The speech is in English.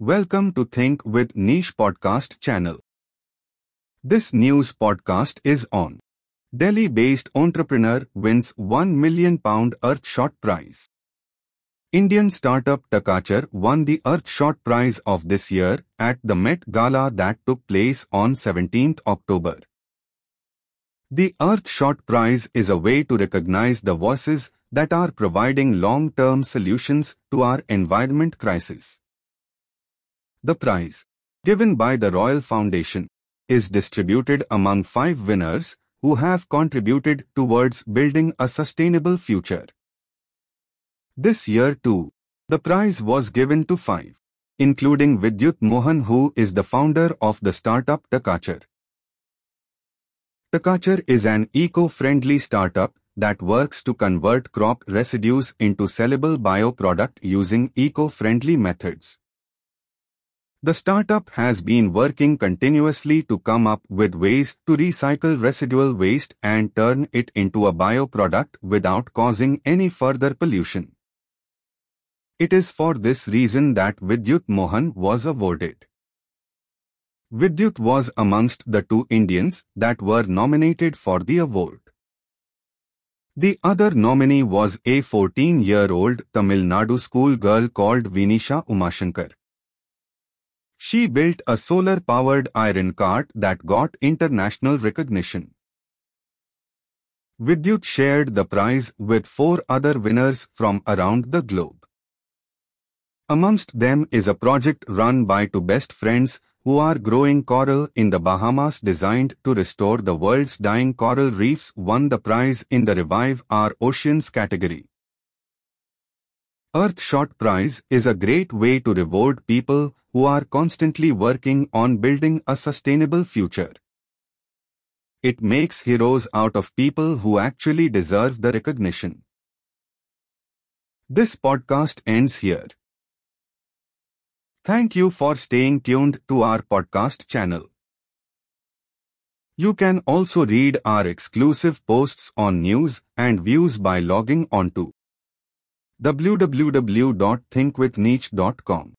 Welcome to Think with Niche podcast channel. This news podcast is on. Delhi-based entrepreneur wins 1 million pound Earthshot prize. Indian startup Takachar won the Earthshot prize of this year at the Met Gala that took place on 17th October. The Earthshot prize is a way to recognize the voices that are providing long-term solutions to our environment crisis. The prize, given by the Royal Foundation, is distributed among five winners who have contributed towards building a sustainable future. This year too, the prize was given to five, including Vidyut Mohan who is the founder of the startup Takachar. Takachar is an eco-friendly startup that works to convert crop residues into sellable bioproduct using eco-friendly methods. The startup has been working continuously to come up with ways to recycle residual waste and turn it into a bioproduct without causing any further pollution. It is for this reason that Vidyut Mohan was awarded. Vidyut was amongst the two Indians that were nominated for the award. The other nominee was a 14-year-old Tamil Nadu school girl called Vinisha Umashankar. She built a solar-powered iron cart that got international recognition. Vidyut shared the prize with four other winners from around the globe. Amongst them is a project run by two best friends who are growing coral in the Bahamas designed to restore the world's dying coral reefs won the prize in the Revive Our Oceans category. Earthshot Prize is a great way to reward people who are constantly working on building a sustainable future. It makes heroes out of people who actually deserve the recognition. This podcast ends here. Thank you for staying tuned to our podcast channel. You can also read our exclusive posts on news and views by logging on to www.thinkwithniche.com.